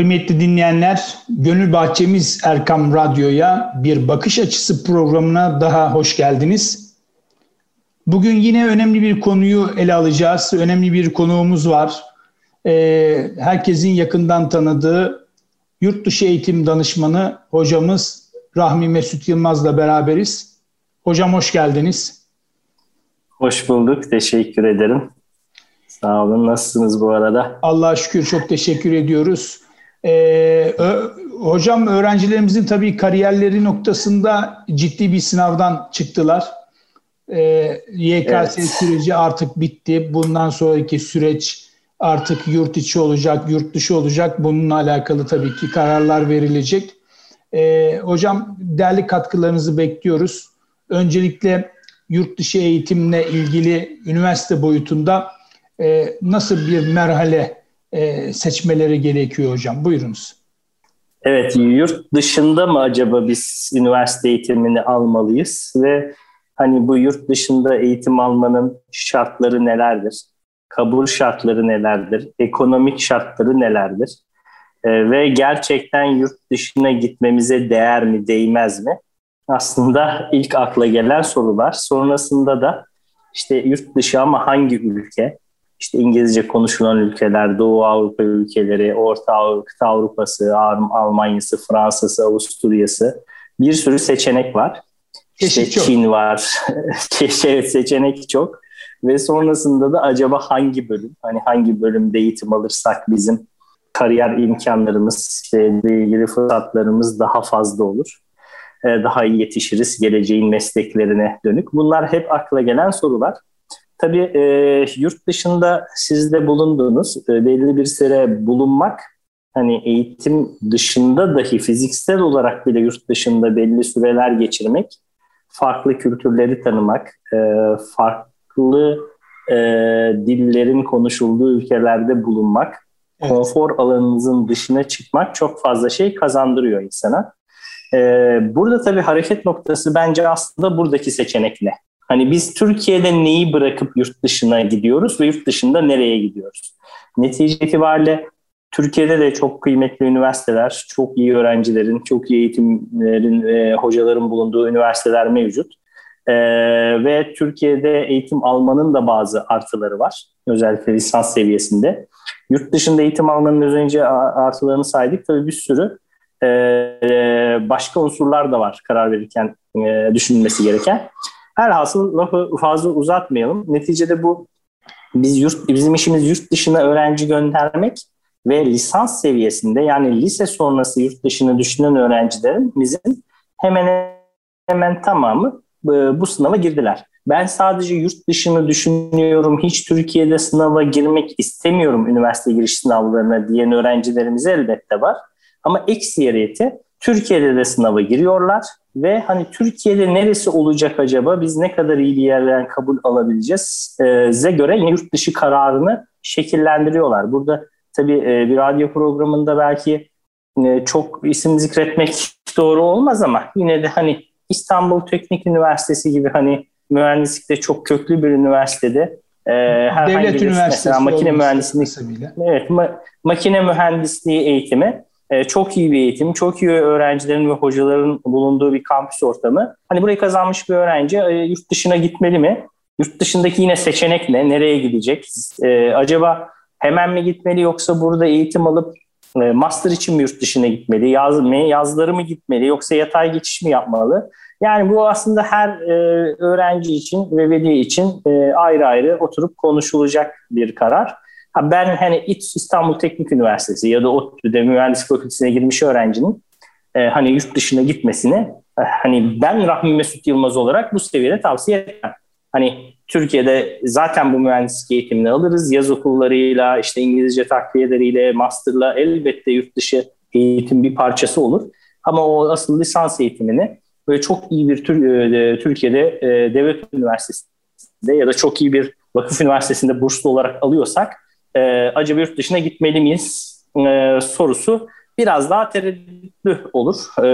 Kıymetli dinleyenler, Gönül Bahçemiz Erkam Radyo'ya bir bakış açısı programına daha hoş geldiniz. Bugün yine önemli bir konuyu ele alacağız. Önemli bir konuğumuz var. Ee, herkesin yakından tanıdığı yurt dışı eğitim danışmanı hocamız Rahmi Mesut Yılmaz'la beraberiz. Hocam hoş geldiniz. Hoş bulduk. Teşekkür ederim. Sağ olun. Nasılsınız bu arada? Allah'a şükür çok teşekkür ediyoruz. Ee, hocam öğrencilerimizin tabii kariyerleri noktasında ciddi bir sınavdan çıktılar. Ee, YKS evet. süreci artık bitti. Bundan sonraki süreç artık yurt içi olacak, yurt dışı olacak. Bununla alakalı tabii ki kararlar verilecek. Ee, hocam değerli katkılarınızı bekliyoruz. Öncelikle yurt dışı eğitimle ilgili üniversite boyutunda e, nasıl bir merhale e, seçmeleri gerekiyor hocam? Buyurunuz. Evet, yurt dışında mı acaba biz üniversite eğitimini almalıyız ve hani bu yurt dışında eğitim almanın şartları nelerdir? Kabul şartları nelerdir? Ekonomik şartları nelerdir? E, ve gerçekten yurt dışına gitmemize değer mi, değmez mi? Aslında ilk akla gelen sorular. Sonrasında da işte yurt dışı ama hangi ülke? İşte İngilizce konuşulan ülkeler, Doğu Avrupa ülkeleri, Orta Avrupa, kıta Avrupa'sı, Almanya'sı, Fransa'sı, Avusturya'sı bir sürü seçenek var. İşte çok. Çin var. evet seçenek çok. Ve sonrasında da acaba hangi bölüm, hani hangi bölümde eğitim alırsak bizim kariyer imkanlarımız, işte ilgili fırsatlarımız daha fazla olur. Daha iyi yetişiriz geleceğin mesleklerine dönük. Bunlar hep akla gelen sorular. Tabii e, yurt dışında siz de bulundunuz. E, belli bir süre bulunmak, hani eğitim dışında dahi fiziksel olarak bile yurt dışında belli süreler geçirmek, farklı kültürleri tanımak, e, farklı e, dillerin konuşulduğu ülkelerde bulunmak, evet. konfor alanınızın dışına çıkmak çok fazla şey kazandırıyor insana. Ee, burada tabii hareket noktası bence aslında buradaki seçenek ne? Hani biz Türkiye'de neyi bırakıp yurt dışına gidiyoruz ve yurt dışında nereye gidiyoruz? Netice itibariyle Türkiye'de de çok kıymetli üniversiteler, çok iyi öğrencilerin, çok iyi eğitimlerin, e, hocaların bulunduğu üniversiteler mevcut. E, ve Türkiye'de eğitim almanın da bazı artıları var. Özellikle lisans seviyesinde. Yurt dışında eğitim almanın az önce artılarını saydık. Tabii bir sürü e, başka unsurlar da var karar verirken e, düşünülmesi gereken. Herhasıl lafı fazla uzatmayalım. Neticede bu biz yurt, bizim işimiz yurt dışına öğrenci göndermek ve lisans seviyesinde yani lise sonrası yurt dışına düşünen öğrencilerin bizim hemen hemen tamamı bu, bu sınava girdiler. Ben sadece yurt dışını düşünüyorum, hiç Türkiye'de sınava girmek istemiyorum üniversite giriş sınavlarına diyen öğrencilerimiz elbette var. Ama ekseriyeti Türkiye'de de sınava giriyorlar ve hani Türkiye'de neresi olacak acaba biz ne kadar iyi bir yerden kabul alabileceğiz e, göre yurt dışı kararını şekillendiriyorlar. Burada tabii e, bir radyo programında belki e, çok isim zikretmek doğru olmaz ama yine de hani İstanbul Teknik Üniversitesi gibi hani mühendislikte çok köklü bir üniversitede e, Devlet Üniversitesi mesela makine mühendisliği evet ma- makine mühendisliği eğitimi e, çok iyi bir eğitim, çok iyi öğrencilerin ve hocaların bulunduğu bir kampüs ortamı. Hani burayı kazanmış bir öğrenci e, yurt dışına gitmeli mi? Yurt dışındaki yine seçenek ne? Nereye gidecek? E, acaba hemen mi gitmeli yoksa burada eğitim alıp master için mi yurt dışına gitmeli? Yaz, mı, yazları mı gitmeli yoksa yatay geçiş mi yapmalı? Yani bu aslında her öğrenci için ve veli için ayrı ayrı oturup konuşulacak bir karar. Ha ben hani İstanbul Teknik Üniversitesi ya da ODTÜ'de mühendislik fakültesine girmiş öğrencinin e, hani yurt dışına gitmesini e, hani ben Rahmi Mesut Yılmaz olarak bu seviyede tavsiye etmem. Hani Türkiye'de zaten bu mühendislik eğitimini alırız. Yaz okullarıyla, işte İngilizce takviyeleriyle, master'la elbette yurt dışı eğitim bir parçası olur. Ama o asıl lisans eğitimini böyle çok iyi bir e, Türkiye'de e, devlet üniversitesinde ya da çok iyi bir vakıf üniversitesinde burslu olarak alıyorsak e, acaba yurt dışına gitmeli miyiz e, sorusu biraz daha tereddütlü olur. E,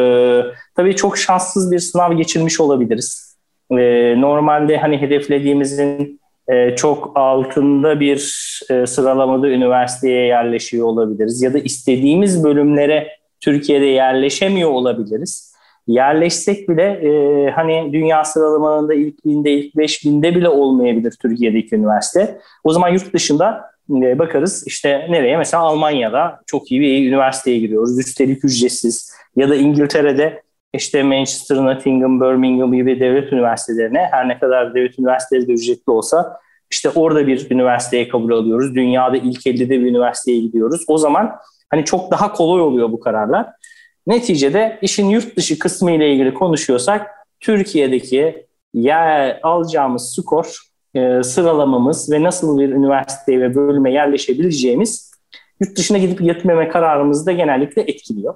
tabii çok şanssız bir sınav geçirmiş olabiliriz. E, normalde hani hedeflediğimizin e, çok altında bir e, sıralamada üniversiteye yerleşiyor olabiliriz ya da istediğimiz bölümlere Türkiye'de yerleşemiyor olabiliriz. Yerleşsek bile e, hani dünya sıralamalarında ilk binde, ilk beş binde bile olmayabilir Türkiye'deki üniversite. O zaman yurt dışında e, bakarız işte nereye? Mesela Almanya'da çok iyi bir üniversiteye giriyoruz. Üstelik ücretsiz. Ya da İngiltere'de işte Manchester, Nottingham, Birmingham gibi devlet üniversitelerine her ne kadar devlet üniversiteleri de ücretli olsa işte orada bir üniversiteye kabul alıyoruz. Dünyada ilk 50'de bir üniversiteye gidiyoruz. O zaman hani çok daha kolay oluyor bu kararlar. Neticede işin yurt dışı kısmı ile ilgili konuşuyorsak Türkiye'deki ya alacağımız skor, e, sıralamamız ve nasıl bir üniversiteye ve bölüme yerleşebileceğimiz yurt dışına gidip yatmama kararımızı da genellikle etkiliyor.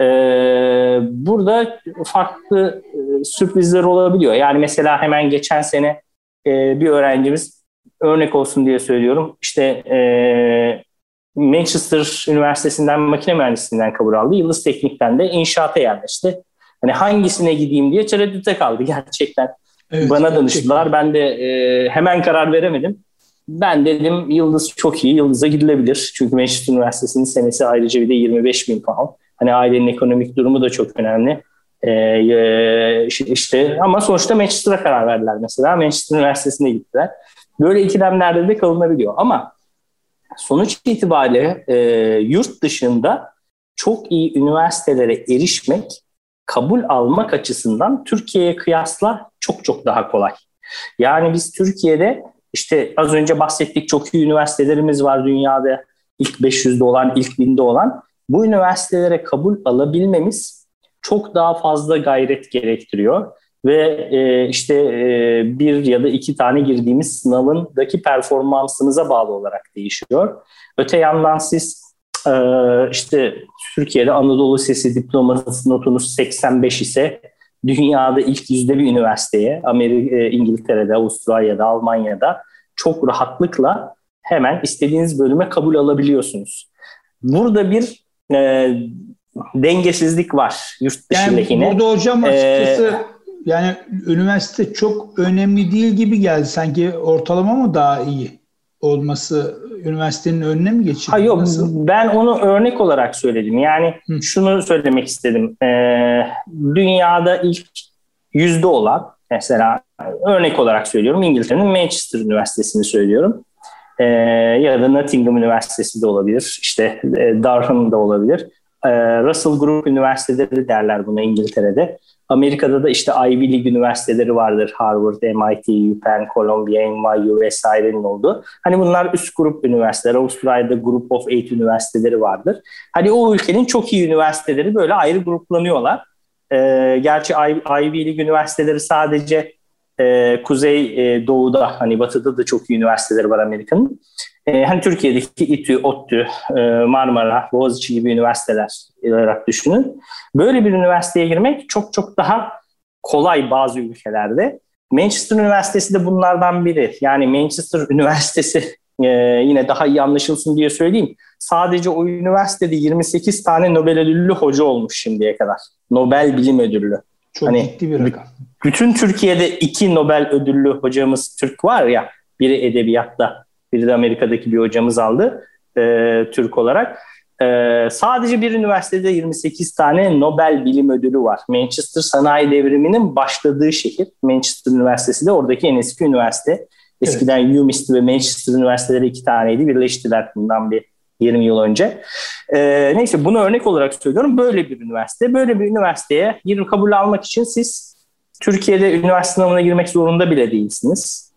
Ee, burada farklı e, sürprizler olabiliyor. Yani mesela hemen geçen sene e, bir öğrencimiz örnek olsun diye söylüyorum. İşte e, Manchester Üniversitesi'nden makine mühendisliğinden kabul aldı. Yıldız Teknik'ten de inşaata yerleşti. Hani hangisine gideyim diye tereddüte kaldı gerçekten. Evet, Bana danıştılar. Gerçekten. Ben de e, hemen karar veremedim. Ben dedim Yıldız çok iyi, Yıldız'a gidilebilir. Çünkü Manchester Üniversitesi'nin senesi ayrıca bir de 25 bin pound. Hani ailenin ekonomik durumu da çok önemli. Ee, işte ama sonuçta Manchester'a karar verdiler mesela. Manchester Üniversitesi'ne gittiler. Böyle ikilemlerde de kalınabiliyor. Ama sonuç itibariyle e, yurt dışında çok iyi üniversitelere erişmek kabul almak açısından Türkiye'ye kıyasla çok çok daha kolay. Yani biz Türkiye'de işte az önce bahsettik çok iyi üniversitelerimiz var dünyada ilk 500'de olan, ilk 1000'de olan. Bu üniversitelere kabul alabilmemiz çok daha fazla gayret gerektiriyor ve e, işte e, bir ya da iki tane girdiğimiz sınavındaki performansınıza bağlı olarak değişiyor. Öte yandan siz e, işte Türkiye'de Anadolu Sesi diploması notunuz 85 ise dünyada ilk yüzde bir üniversiteye Amerika, e, İngiltere'de, Avustralya'da, Almanya'da çok rahatlıkla hemen istediğiniz bölüme kabul alabiliyorsunuz. Burada bir e, dengesizlik var yurt dışındakine. Yani burada hocam açıkçası ee, yani üniversite çok önemli değil gibi geldi. Sanki ortalama mı daha iyi olması üniversitenin önüne mi geçiyor? Hayır yok ben onu örnek olarak söyledim. Yani Hı. şunu söylemek istedim. Ee, dünyada ilk yüzde olan mesela örnek olarak söylüyorum İngiltere'nin Manchester Üniversitesi'ni söylüyorum. Ee, ya da Nottingham Üniversitesi de olabilir. İşte e, Durham'da olabilir. Ee, Russell Group Üniversiteleri derler buna İngiltere'de. Amerika'da da işte Ivy League üniversiteleri vardır. Harvard, MIT, UPenn, Columbia, NYU vesairenin olduğu. Hani bunlar üst grup üniversiteler. Avustralya'da Group of Eight üniversiteleri vardır. Hani o ülkenin çok iyi üniversiteleri böyle ayrı gruplanıyorlar. Ee, gerçi Ivy League üniversiteleri sadece e, Kuzey e, Doğu'da hani Batı'da da çok iyi üniversiteleri var Amerika'nın. E, hani Türkiye'deki İTÜ, ODTÜ, e, Marmara, Boğaziçi gibi üniversiteler olarak düşünün. Böyle bir üniversiteye girmek çok çok daha kolay bazı ülkelerde. Manchester Üniversitesi de bunlardan biri. Yani Manchester Üniversitesi e, yine daha iyi anlaşılsın diye söyleyeyim. Sadece o üniversitede 28 tane Nobel ödüllü hoca olmuş şimdiye kadar. Nobel Bilim Ödüllü. Çok hani, ciddi bir rakam. Bütün Türkiye'de iki Nobel ödüllü hocamız Türk var ya. Biri edebiyatta, biri de Amerika'daki bir hocamız aldı e, Türk olarak. E, sadece bir üniversitede 28 tane Nobel Bilim Ödülü var. Manchester Sanayi Devrimi'nin başladığı şehir. Manchester Üniversitesi de oradaki en eski üniversite. Eskiden evet. UMIST ve Manchester Üniversiteleri iki taneydi. Birleştiler bundan bir 20 yıl önce. E, neyse bunu örnek olarak söylüyorum. Böyle bir üniversite. Böyle bir üniversiteye girip kabul almak için siz Türkiye'de üniversite sınavına girmek zorunda bile değilsiniz.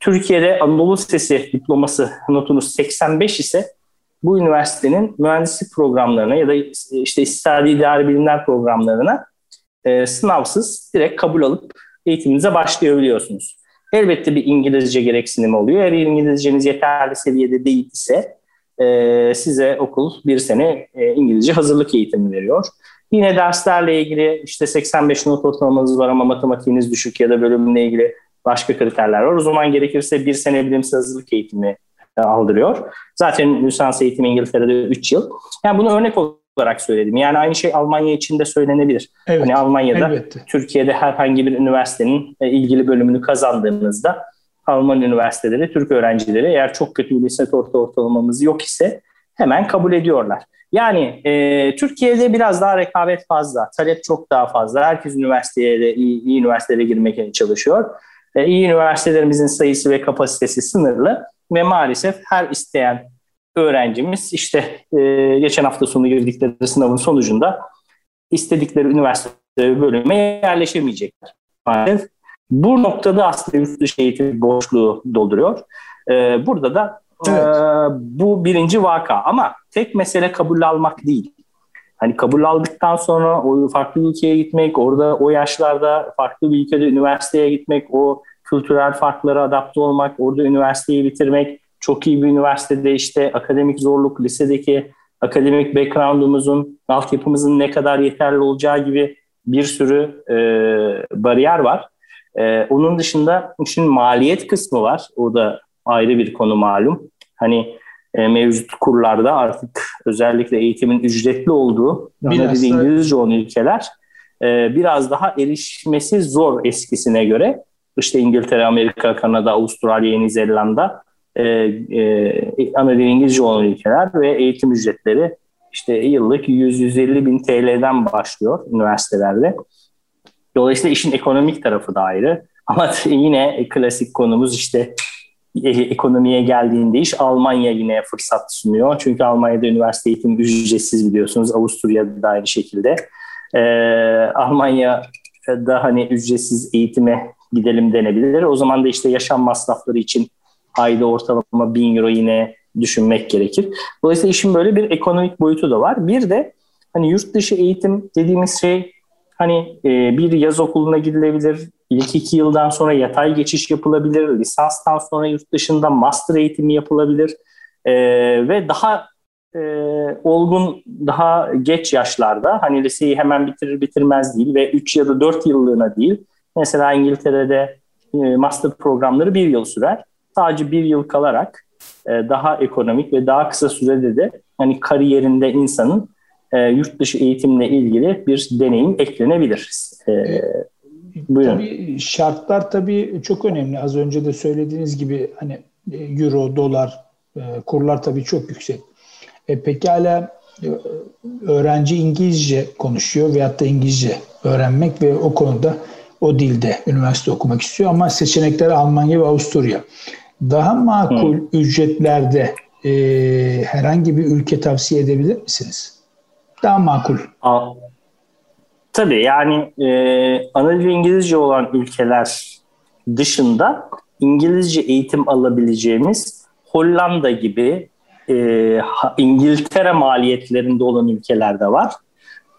Türkiye'de Anadolu Sesi diploması notunuz 85 ise bu üniversitenin mühendislik programlarına ya da işte İktisadi İdari Bilimler programlarına e, sınavsız direkt kabul alıp eğitiminize başlayabiliyorsunuz. Elbette bir İngilizce gereksinimi oluyor. Eğer İngilizceniz yeterli seviyede değil ise e, size okul bir sene e, İngilizce hazırlık eğitimi veriyor. Yine derslerle ilgili işte 85 not ortalamanız var ama matematiğiniz düşük ya da bölümle ilgili başka kriterler var. O zaman gerekirse bir sene bilimsel hazırlık eğitimi e, aldırıyor. Zaten lisans eğitimi İngiltere'de 3 yıl. Yani bunu örnek olarak söyledim. Yani aynı şey Almanya için de söylenebilir. Evet, hani Almanya'da, elbette. Türkiye'de herhangi bir üniversitenin e, ilgili bölümünü kazandığınızda Alman üniversiteleri Türk öğrencileri eğer çok kötü bir lise orta ortalamamız yok ise hemen kabul ediyorlar. Yani e, Türkiye'de biraz daha rekabet fazla, talep çok daha fazla. Herkes üniversiteye iyi, iyi üniversitelere girmeye çalışıyor. E, iyi üniversitelerimizin sayısı ve kapasitesi sınırlı ve maalesef her isteyen öğrencimiz işte e, geçen hafta sonu girdikleri sınavın sonucunda istedikleri üniversite bölüme yerleşemeyecekler. Maalesef bu noktada aslında yurt dışı eğitim boşluğu dolduruyor. E, burada da evet. e, bu birinci vaka ama tek mesele kabul almak değil. Hani kabul aldıktan sonra o farklı ülkeye gitmek, orada o yaşlarda farklı bir ülkede üniversiteye gitmek, o kültürel farklara adapte olmak, orada üniversiteyi bitirmek, çok iyi bir üniversitede işte akademik zorluk, lisedeki akademik background'umuzun, altyapımızın ne kadar yeterli olacağı gibi bir sürü e, bariyer var. E, onun dışında işin maliyet kısmı var. O da ayrı bir konu malum. Hani e, mevcut kurlarda artık özellikle eğitimin ücretli olduğu, ana dili İngilizce olan ülkeler e, biraz daha erişmesi zor eskisine göre. İşte İngiltere, Amerika, Kanada, Avustralya, Yeni Zelanda e, e, ana dili İngilizce olan ülkeler ve eğitim ücretleri işte yıllık 100-150 bin TL'den başlıyor üniversitelerde. Dolayısıyla işin ekonomik tarafı da ayrı. Ama yine klasik konumuz işte ekonomiye geldiğinde iş Almanya yine fırsat sunuyor. Çünkü Almanya'da üniversite eğitim ücretsiz biliyorsunuz. Avusturya'da da aynı şekilde. Ee, Almanya'da hani ücretsiz eğitime gidelim denebilir. O zaman da işte yaşam masrafları için ayda ortalama 1000 euro yine düşünmek gerekir. Dolayısıyla işin böyle bir ekonomik boyutu da var. Bir de hani yurt dışı eğitim dediğimiz şey hani e, bir yaz okuluna gidilebilir, ilk iki yıldan sonra yatay geçiş yapılabilir, lisanstan sonra yurt dışında master eğitimi yapılabilir e, ve daha e, olgun, daha geç yaşlarda hani liseyi hemen bitirir bitirmez değil ve 3 ya da 4 yıllığına değil. Mesela İngiltere'de e, master programları bir yıl sürer. Sadece bir yıl kalarak e, daha ekonomik ve daha kısa sürede de hani kariyerinde insanın e, yurt dışı eğitimle ilgili bir deneyim eklenebilir. E, e buyurun. Tabii şartlar tabii çok önemli. Az önce de söylediğiniz gibi hani e, euro, dolar, e, kurlar tabii çok yüksek. E, pekala e, öğrenci İngilizce konuşuyor veyahut da İngilizce öğrenmek ve o konuda o dilde üniversite okumak istiyor ama seçenekler Almanya ve Avusturya. Daha makul Hı. ücretlerde e, herhangi bir ülke tavsiye edebilir misiniz? daha makul. Aa, tabii yani e, ana dil İngilizce olan ülkeler dışında İngilizce eğitim alabileceğimiz Hollanda gibi e, İngiltere maliyetlerinde olan ülkeler de var.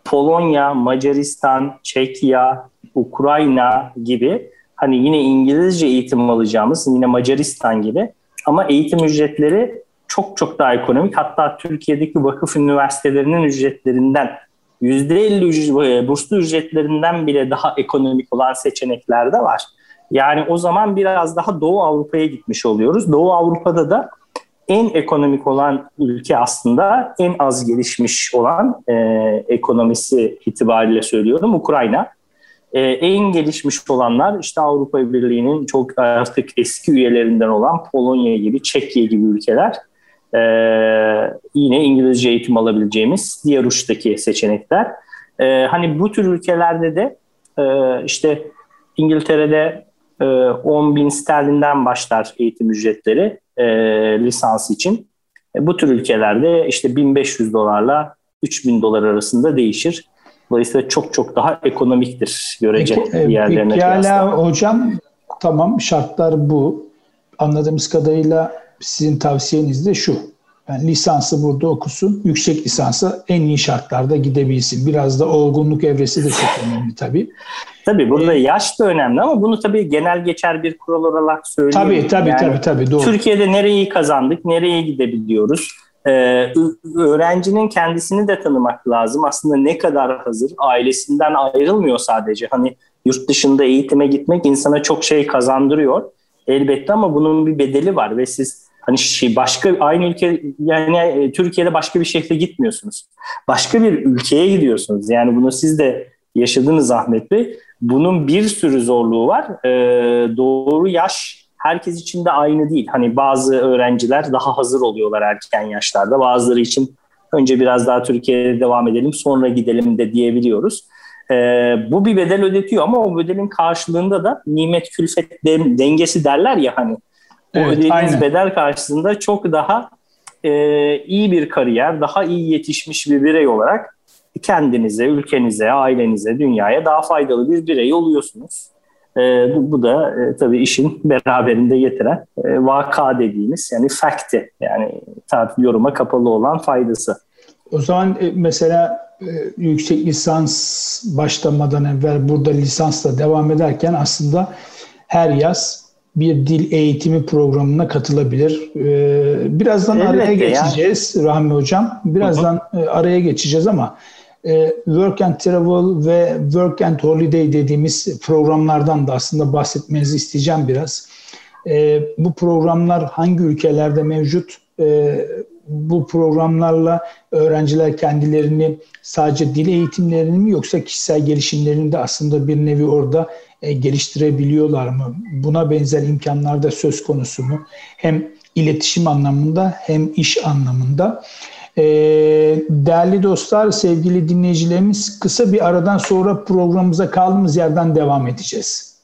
Polonya, Macaristan, Çekya, Ukrayna gibi hani yine İngilizce eğitim alacağımız yine Macaristan gibi ama eğitim ücretleri çok çok daha ekonomik. Hatta Türkiye'deki vakıf üniversitelerinin ücretlerinden %50 e, burslu ücretlerinden bile daha ekonomik olan seçenekler de var. Yani o zaman biraz daha Doğu Avrupa'ya gitmiş oluyoruz. Doğu Avrupa'da da en ekonomik olan ülke aslında en az gelişmiş olan e, ekonomisi itibariyle söylüyorum Ukrayna. E, en gelişmiş olanlar işte Avrupa Birliği'nin çok artık eski üyelerinden olan Polonya gibi, Çekya gibi ülkeler. Ee, yine İngilizce eğitim alabileceğimiz diğer uçtaki seçenekler. Ee, hani bu tür ülkelerde de e, işte İngiltere'de e, 10 bin sterlinden başlar eğitim ücretleri e, lisans için. E, bu tür ülkelerde işte 1500 dolarla 3000 dolar arasında değişir. Dolayısıyla çok çok daha ekonomiktir görece peki, e, diğerlerine peki, kıyasla. hocam tamam şartlar bu. Anladığımız kadarıyla sizin tavsiyeniz de şu. Yani lisansı burada okusun, yüksek lisansa en iyi şartlarda gidebilsin. Biraz da olgunluk evresi de çok önemli tabii. Tabii burada ee, yaş da önemli ama bunu tabii genel geçer bir kural olarak söyleyeyim. Tabii tabii yani tabii tabii doğru. Türkiye'de nereyi kazandık, nereye gidebiliyoruz? Ee, öğrencinin kendisini de tanımak lazım. Aslında ne kadar hazır, ailesinden ayrılmıyor sadece. Hani yurt dışında eğitime gitmek insana çok şey kazandırıyor elbette ama bunun bir bedeli var ve siz hani şey başka aynı ülke yani e, Türkiye'de başka bir şehre gitmiyorsunuz. Başka bir ülkeye gidiyorsunuz. Yani bunu siz de yaşadınız Ahmet Bey. Bunun bir sürü zorluğu var. Ee, doğru yaş herkes için de aynı değil. Hani bazı öğrenciler daha hazır oluyorlar erken yaşlarda. Bazıları için önce biraz daha Türkiye'de devam edelim sonra gidelim de diyebiliyoruz. Ee, bu bir bedel ödetiyor ama o bedelin karşılığında da nimet külfet dengesi derler ya hani. O evet, ödediğiniz aynen. bedel karşısında çok daha e, iyi bir kariyer, daha iyi yetişmiş bir birey olarak kendinize, ülkenize, ailenize, dünyaya daha faydalı bir birey oluyorsunuz. E, bu, bu da e, tabii işin beraberinde getiren e, vaka dediğimiz yani fact'i yani tartı yoruma kapalı olan faydası. O zaman e, mesela e, yüksek lisans başlamadan evvel burada lisansla devam ederken aslında her yaz bir dil eğitimi programına katılabilir. E, birazdan Elbette araya geçeceğiz ya. Rahmi Hocam. Birazdan hı hı. araya geçeceğiz ama Work and Travel ve Work and Holiday dediğimiz programlardan da aslında bahsetmenizi isteyeceğim biraz. Bu programlar hangi ülkelerde mevcut? bu programlarla öğrenciler kendilerini sadece dil eğitimlerini mi yoksa kişisel gelişimlerini de aslında bir nevi orada e, geliştirebiliyorlar mı? Buna benzer imkanlar da söz konusu mu? Hem iletişim anlamında hem iş anlamında. E, değerli dostlar, sevgili dinleyicilerimiz kısa bir aradan sonra programımıza kaldığımız yerden devam edeceğiz.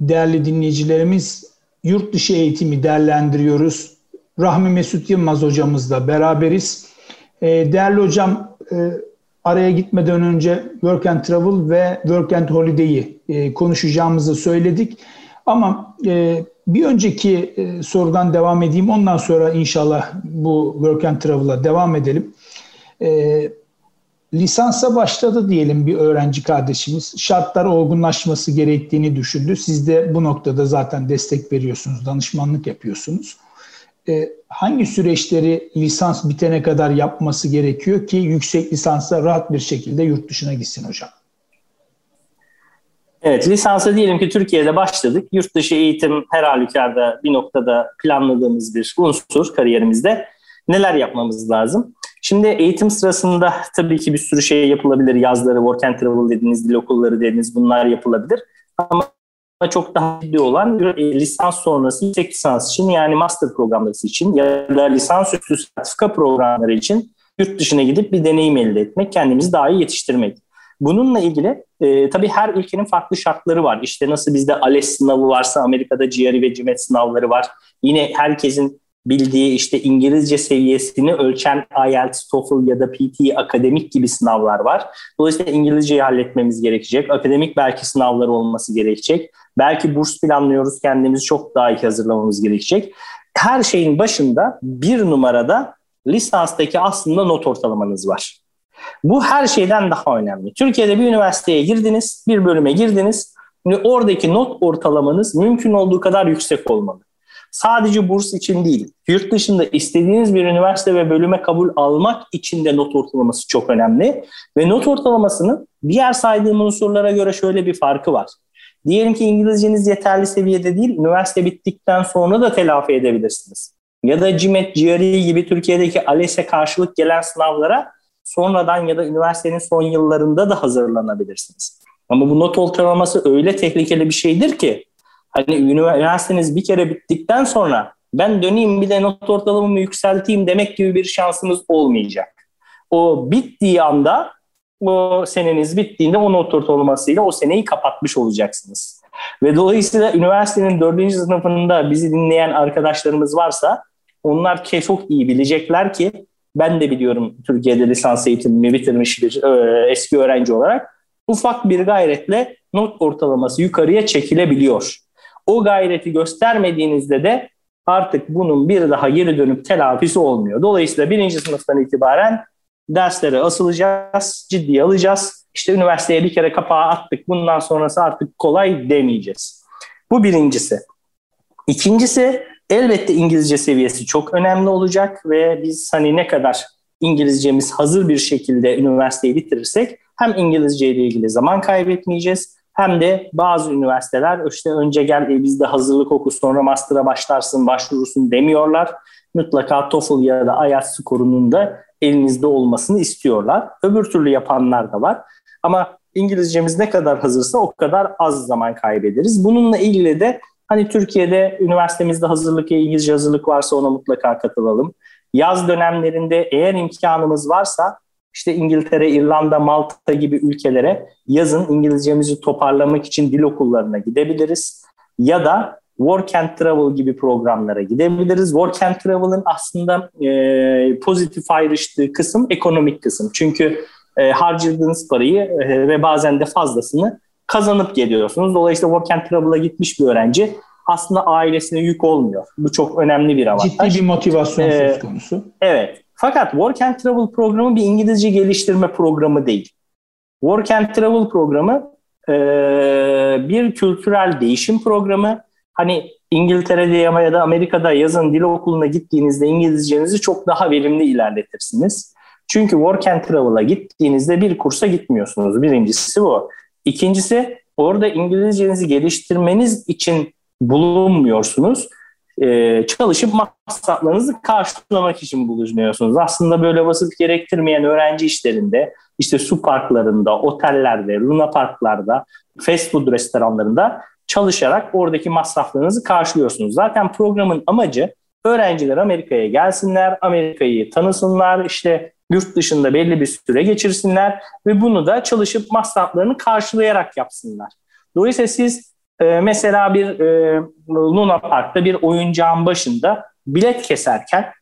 Değerli dinleyicilerimiz, yurt dışı eğitimi değerlendiriyoruz Rahmi Mesut Yılmaz hocamızla beraberiz. E, değerli hocam e, araya gitmeden önce Work and Travel ve Work and Holiday'i e, konuşacağımızı söyledik. Ama e, bir önceki e, sorudan devam edeyim. Ondan sonra inşallah bu Work and Travel'a devam edelim. E, lisansa başladı diyelim bir öğrenci kardeşimiz. Şartlar olgunlaşması gerektiğini düşündü. Siz de bu noktada zaten destek veriyorsunuz, danışmanlık yapıyorsunuz e, hangi süreçleri lisans bitene kadar yapması gerekiyor ki yüksek lisansa rahat bir şekilde yurt dışına gitsin hocam? Evet, lisansa diyelim ki Türkiye'de başladık. Yurt dışı eğitim her halükarda bir noktada planladığımız bir unsur kariyerimizde. Neler yapmamız lazım? Şimdi eğitim sırasında tabii ki bir sürü şey yapılabilir. Yazları, work and travel dediğiniz, dil okulları dediğiniz bunlar yapılabilir. Ama çok daha ciddi olan e, lisans sonrası yüksek lisans için yani master programları için ya da lisans üstü sertifika programları için yurt dışına gidip bir deneyim elde etmek, kendimizi daha iyi yetiştirmek. Bununla ilgili e, tabii her ülkenin farklı şartları var. İşte nasıl bizde ALES sınavı varsa Amerika'da GRE ve CIMET sınavları var. Yine herkesin bildiği işte İngilizce seviyesini ölçen IELTS, TOEFL ya da PT akademik gibi sınavlar var. Dolayısıyla İngilizceyi halletmemiz gerekecek. Akademik belki sınavları olması gerekecek. Belki burs planlıyoruz kendimizi çok daha iyi hazırlamamız gerekecek. Her şeyin başında bir numarada lisanstaki aslında not ortalamanız var. Bu her şeyden daha önemli. Türkiye'de bir üniversiteye girdiniz, bir bölüme girdiniz. Oradaki not ortalamanız mümkün olduğu kadar yüksek olmalı. Sadece burs için değil, yurt dışında istediğiniz bir üniversite ve bölüme kabul almak için de not ortalaması çok önemli. Ve not ortalamasının diğer saydığım unsurlara göre şöyle bir farkı var. Diyelim ki İngilizceniz yeterli seviyede değil, üniversite bittikten sonra da telafi edebilirsiniz. Ya da CİMET, GRE gibi Türkiye'deki ALES'e karşılık gelen sınavlara sonradan ya da üniversitenin son yıllarında da hazırlanabilirsiniz. Ama bu not ortalaması öyle tehlikeli bir şeydir ki hani üniversiteniz bir kere bittikten sonra ben döneyim bir de not ortalamamı yükselteyim demek gibi bir şansınız olmayacak. O bittiği anda o seneniz bittiğinde o not ortalamasıyla o seneyi kapatmış olacaksınız. Ve dolayısıyla üniversitenin dördüncü sınıfında bizi dinleyen arkadaşlarımız varsa onlar ki çok iyi bilecekler ki ben de biliyorum Türkiye'de lisans eğitimimi bitirmiş bir e, eski öğrenci olarak ufak bir gayretle not ortalaması yukarıya çekilebiliyor. O gayreti göstermediğinizde de artık bunun bir daha geri dönüp telafisi olmuyor. Dolayısıyla birinci sınıftan itibaren derslere asılacağız, ciddiye alacağız. İşte üniversiteye bir kere kapağı attık, bundan sonrası artık kolay demeyeceğiz. Bu birincisi. İkincisi elbette İngilizce seviyesi çok önemli olacak ve biz hani ne kadar İngilizcemiz hazır bir şekilde üniversiteyi bitirirsek hem İngilizce ile ilgili zaman kaybetmeyeceğiz hem de bazı üniversiteler işte önce gel e, bizde hazırlık oku sonra master'a başlarsın başvurursun demiyorlar. Mutlaka TOEFL ya da IELTS skorunun da elinizde olmasını istiyorlar. Öbür türlü yapanlar da var. Ama İngilizcemiz ne kadar hazırsa o kadar az zaman kaybederiz. Bununla ilgili de Hani Türkiye'de üniversitemizde hazırlık, İngilizce hazırlık varsa ona mutlaka katılalım. Yaz dönemlerinde eğer imkanımız varsa işte İngiltere, İrlanda, Malta gibi ülkelere yazın İngilizcemizi toparlamak için dil okullarına gidebiliriz. Ya da Work and Travel gibi programlara gidebiliriz. Work and Travel'ın aslında e, pozitif ayrıştığı kısım ekonomik kısım. Çünkü e, harcadığınız parayı e, ve bazen de fazlasını kazanıp geliyorsunuz. Dolayısıyla Work and Travel'a gitmiş bir öğrenci aslında ailesine yük olmuyor. Bu çok önemli bir avantaj. Ciddi bir motivasyon ee, söz konusu. Evet. Fakat Work and Travel programı bir İngilizce geliştirme programı değil. Work and Travel programı e, bir kültürel değişim programı. Hani İngiltere'de ya da Amerika'da yazın dil okuluna gittiğinizde İngilizcenizi çok daha verimli ilerletirsiniz. Çünkü Work and Travel'a gittiğinizde bir kursa gitmiyorsunuz. Birincisi bu. İkincisi orada İngilizcenizi geliştirmeniz için bulunmuyorsunuz. Ee, çalışıp masraflarınızı karşılamak için bulunuyorsunuz. Aslında böyle vasıf gerektirmeyen öğrenci işlerinde, işte su parklarında, otellerde, luna parklarda, fast food restoranlarında çalışarak oradaki masraflarınızı karşılıyorsunuz. Zaten programın amacı öğrenciler Amerika'ya gelsinler, Amerika'yı tanısınlar, işte yurt dışında belli bir süre geçirsinler ve bunu da çalışıp masraflarını karşılayarak yapsınlar. Dolayısıyla siz e, mesela bir e, Luna Park'ta bir oyuncağın başında bilet keserken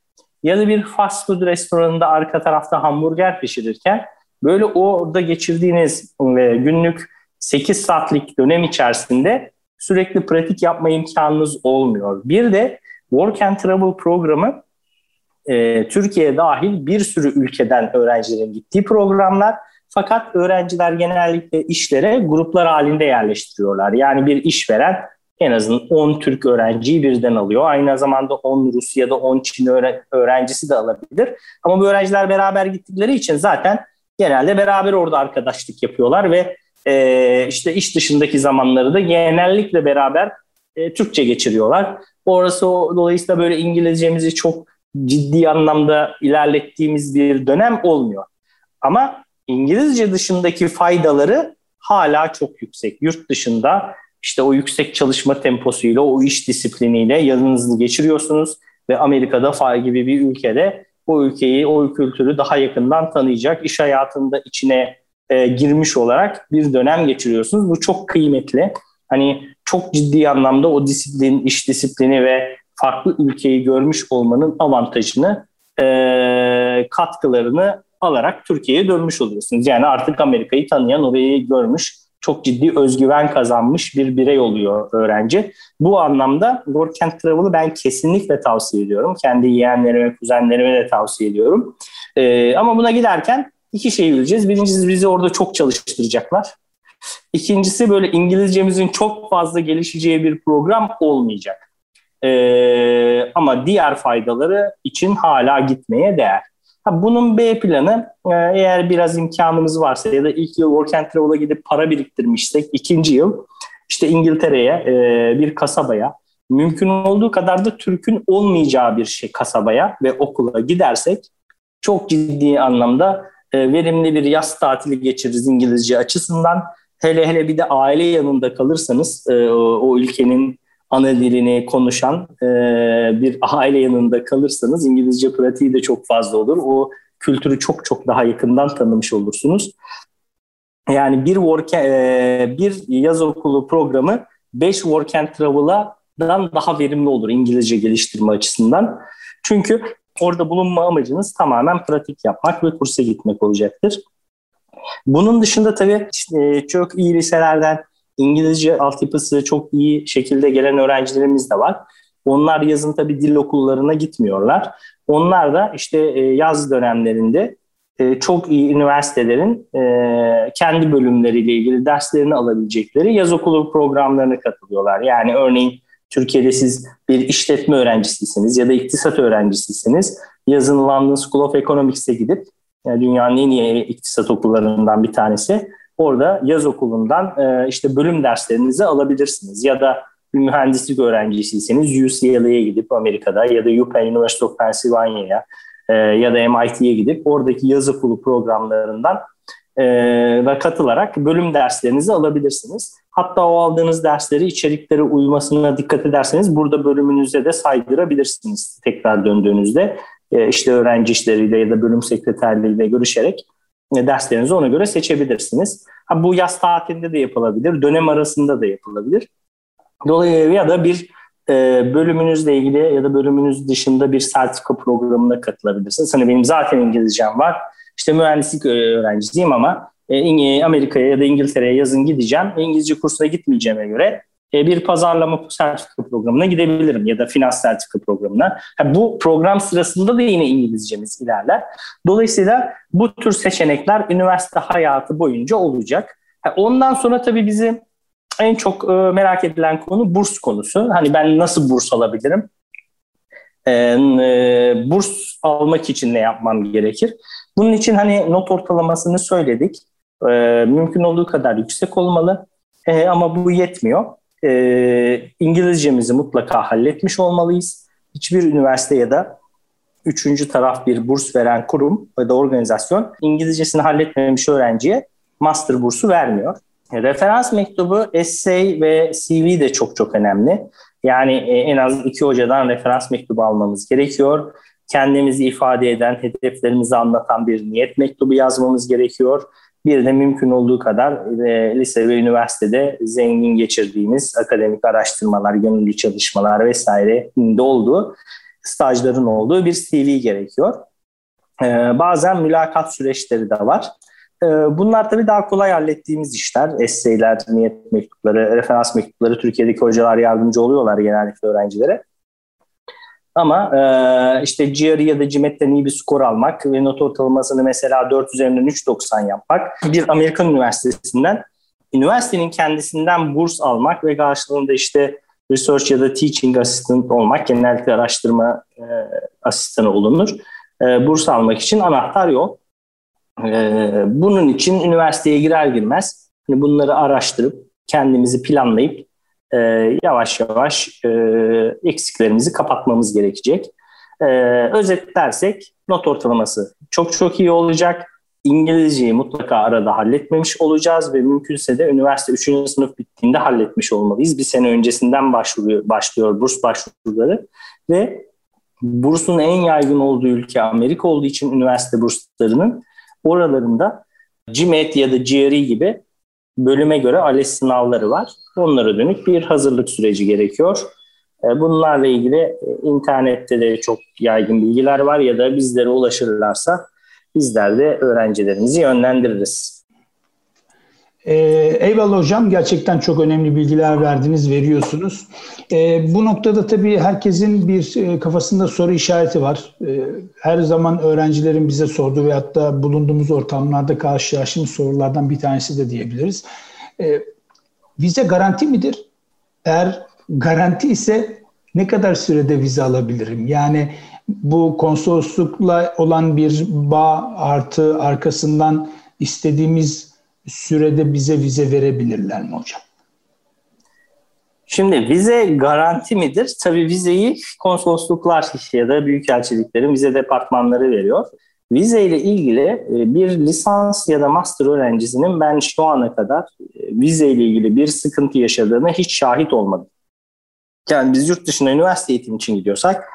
ya da bir fast food restoranında arka tarafta hamburger pişirirken böyle orada geçirdiğiniz e, günlük 8 saatlik dönem içerisinde sürekli pratik yapma imkanınız olmuyor. Bir de Work and Travel programı e, Türkiye dahil bir sürü ülkeden öğrencilerin gittiği programlar. Fakat öğrenciler genellikle işlere gruplar halinde yerleştiriyorlar. Yani bir işveren en azından 10 Türk öğrenciyi birden alıyor. Aynı zamanda 10 Rus ya da 10 Çin öğrencisi de alabilir. Ama bu öğrenciler beraber gittikleri için zaten genelde beraber orada arkadaşlık yapıyorlar ve e, işte iş dışındaki zamanları da genellikle beraber e, Türkçe geçiriyorlar. Orası o, dolayısıyla böyle İngilizcemizi çok ciddi anlamda ilerlettiğimiz bir dönem olmuyor. Ama İngilizce dışındaki faydaları hala çok yüksek. Yurt dışında işte o yüksek çalışma temposuyla, o iş disipliniyle yanınızı geçiriyorsunuz ve Amerika'da fay gibi bir ülkede o ülkeyi, o kültürü daha yakından tanıyacak, iş hayatında içine e, girmiş olarak bir dönem geçiriyorsunuz. Bu çok kıymetli. Hani çok ciddi anlamda o disiplin, iş disiplini ve farklı ülkeyi görmüş olmanın avantajını, e, katkılarını alarak Türkiye'ye dönmüş oluyorsunuz. Yani artık Amerika'yı tanıyan, orayı görmüş, çok ciddi özgüven kazanmış bir birey oluyor öğrenci. Bu anlamda Work and Travel'ı ben kesinlikle tavsiye ediyorum. Kendi yeğenlerime, kuzenlerime de tavsiye ediyorum. Ee, ama buna giderken iki şey bileceğiz. Birincisi bizi orada çok çalıştıracaklar. İkincisi böyle İngilizcemizin çok fazla gelişeceği bir program olmayacak. Ee, ama diğer faydaları için hala gitmeye değer. Ha, bunun B planı e, eğer biraz imkanımız varsa ya da ilk yıl Work and Travel'a gidip para biriktirmişsek ikinci yıl işte İngiltere'ye e, bir kasabaya mümkün olduğu kadar da Türk'ün olmayacağı bir şey kasabaya ve okula gidersek çok ciddi anlamda e, verimli bir yaz tatili geçiririz İngilizce açısından. Hele hele bir de aile yanında kalırsanız o ülkenin ana dilini konuşan e, bir aile yanında kalırsanız İngilizce pratiği de çok fazla olur. O kültürü çok çok daha yakından tanımış olursunuz. Yani bir work, e, bir yaz okulu programı 5 work and travel'dan daha verimli olur İngilizce geliştirme açısından. Çünkü orada bulunma amacınız tamamen pratik yapmak ve kursa gitmek olacaktır. Bunun dışında tabii e, çok iyi liselerden İngilizce altyapısı çok iyi şekilde gelen öğrencilerimiz de var. Onlar yazın tabii dil okullarına gitmiyorlar. Onlar da işte e, yaz dönemlerinde e, çok iyi üniversitelerin e, kendi bölümleriyle ilgili derslerini alabilecekleri yaz okulu programlarına katılıyorlar. Yani örneğin Türkiye'de siz bir işletme öğrencisisiniz ya da iktisat öğrencisisiniz. Yazın London School of Economics'e gidip yani dünyanın en iyi iktisat okullarından bir tanesi orada yaz okulundan e, işte bölüm derslerinizi alabilirsiniz. Ya da bir mühendislik öğrencisiyseniz UCLA'ya gidip Amerika'da ya da UPenn University of Pennsylvania'ya e, ya da MIT'ye gidip oradaki yaz okulu programlarından e, katılarak bölüm derslerinizi alabilirsiniz. Hatta o aldığınız dersleri içeriklere uymasına dikkat ederseniz burada bölümünüzde de saydırabilirsiniz tekrar döndüğünüzde. E, işte öğrenci işleriyle ya da bölüm sekreterliğiyle görüşerek derslerinizi ona göre seçebilirsiniz. Ha, bu yaz tatilinde de yapılabilir, dönem arasında da yapılabilir. Dolayısıyla ya da bir e, bölümünüzle ilgili ya da bölümünüz dışında bir sertifika programına katılabilirsiniz. Hani benim zaten İngilizcem var. İşte mühendislik öğrencisiyim ama e, Amerika'ya ya da İngiltere'ye yazın gideceğim. İngilizce kursuna gitmeyeceğime göre e, bir pazarlama sertifika programına gidebilirim ya da finans sertifika programına. Bu program sırasında da yine İngilizcemiz ilerler. Dolayısıyla bu tür seçenekler üniversite hayatı boyunca olacak. Ondan sonra tabii bizi en çok e, merak edilen konu burs konusu. Hani ben nasıl burs alabilirim? E, burs almak için ne yapmam gerekir? Bunun için hani not ortalamasını söyledik. Mümkün olduğu kadar yüksek olmalı. Ama bu yetmiyor. E, İngilizcemizi mutlaka halletmiş olmalıyız. Hiçbir üniversite ya da üçüncü taraf bir burs veren kurum ya da organizasyon İngilizcesini halletmemiş öğrenciye master bursu vermiyor. Referans mektubu, essay ve CV de çok çok önemli. Yani e, en az iki hocadan referans mektubu almamız gerekiyor. Kendimizi ifade eden, hedeflerimizi anlatan bir niyet mektubu yazmamız gerekiyor. Bir de mümkün olduğu kadar e, lise ve üniversitede zengin geçirdiğimiz akademik araştırmalar, gönüllü çalışmalar vesaire de olduğu, stajların olduğu bir CV gerekiyor. E, bazen mülakat süreçleri de var. Ee, bunlar tabii daha kolay hallettiğimiz işler. Essayler, niyet mektupları, referans mektupları Türkiye'deki hocalar yardımcı oluyorlar genellikle öğrencilere. Ama e, işte GRE ya da CİMET'ten iyi bir skor almak ve not ortalamasını mesela 4 üzerinden 3.90 yapmak, bir Amerikan üniversitesinden, üniversitenin kendisinden burs almak ve karşılığında işte research ya da teaching assistant olmak, genellikle araştırma e, asistanı olunur. E, burs almak için anahtar yol. Ee, bunun için üniversiteye girer girmez hani bunları araştırıp kendimizi planlayıp e, yavaş yavaş e, eksiklerimizi kapatmamız gerekecek. E, özetlersek not ortalaması çok çok iyi olacak. İngilizceyi mutlaka arada halletmemiş olacağız ve mümkünse de üniversite 3. sınıf bittiğinde halletmiş olmalıyız. Bir sene öncesinden başvuruyor, başlıyor burs başvuruları ve bursun en yaygın olduğu ülke Amerika olduğu için üniversite burslarının Oralarında GMAT ya da GRE gibi bölüme göre ALES sınavları var. Onlara dönük bir hazırlık süreci gerekiyor. E, bunlarla ilgili e, internette de çok yaygın bilgiler var ya da bizlere ulaşırlarsa bizler de öğrencilerimizi yönlendiririz. Ee, eyvallah hocam. Gerçekten çok önemli bilgiler verdiniz, veriyorsunuz. Ee, bu noktada tabii herkesin bir e, kafasında soru işareti var. Ee, her zaman öğrencilerin bize sorduğu ve hatta bulunduğumuz ortamlarda karşılaştığımız sorulardan bir tanesi de diyebiliriz. Ee, vize garanti midir? Eğer garanti ise ne kadar sürede vize alabilirim? Yani bu konsoloslukla olan bir bağ artı arkasından istediğimiz sürede bize vize verebilirler mi hocam? Şimdi vize garanti midir? Tabii vizeyi konsolosluklar ya da büyükelçiliklerin vize departmanları veriyor. Vize ile ilgili e, bir lisans ya da master öğrencisinin ben şu ana kadar e, vize ile ilgili bir sıkıntı yaşadığına hiç şahit olmadım. Yani biz yurt dışına üniversite eğitimi için gidiyorsak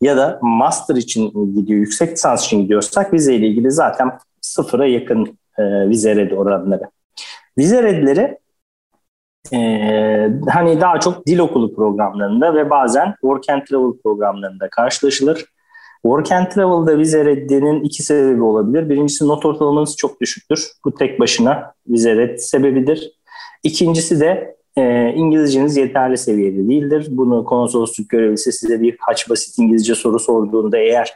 ya da master için gidiyor, yüksek lisans için gidiyorsak vize ile ilgili zaten sıfıra yakın e, vize red oranları. Vize redleri e, hani daha çok dil okulu programlarında ve bazen work and travel programlarında karşılaşılır. Work and travel'da vize reddinin iki sebebi olabilir. Birincisi not ortalamanız çok düşüktür. Bu tek başına vize red sebebidir. İkincisi de e, İngilizceniz yeterli seviyede değildir. Bunu konsolosluk görevlisi size birkaç basit İngilizce soru sorduğunda eğer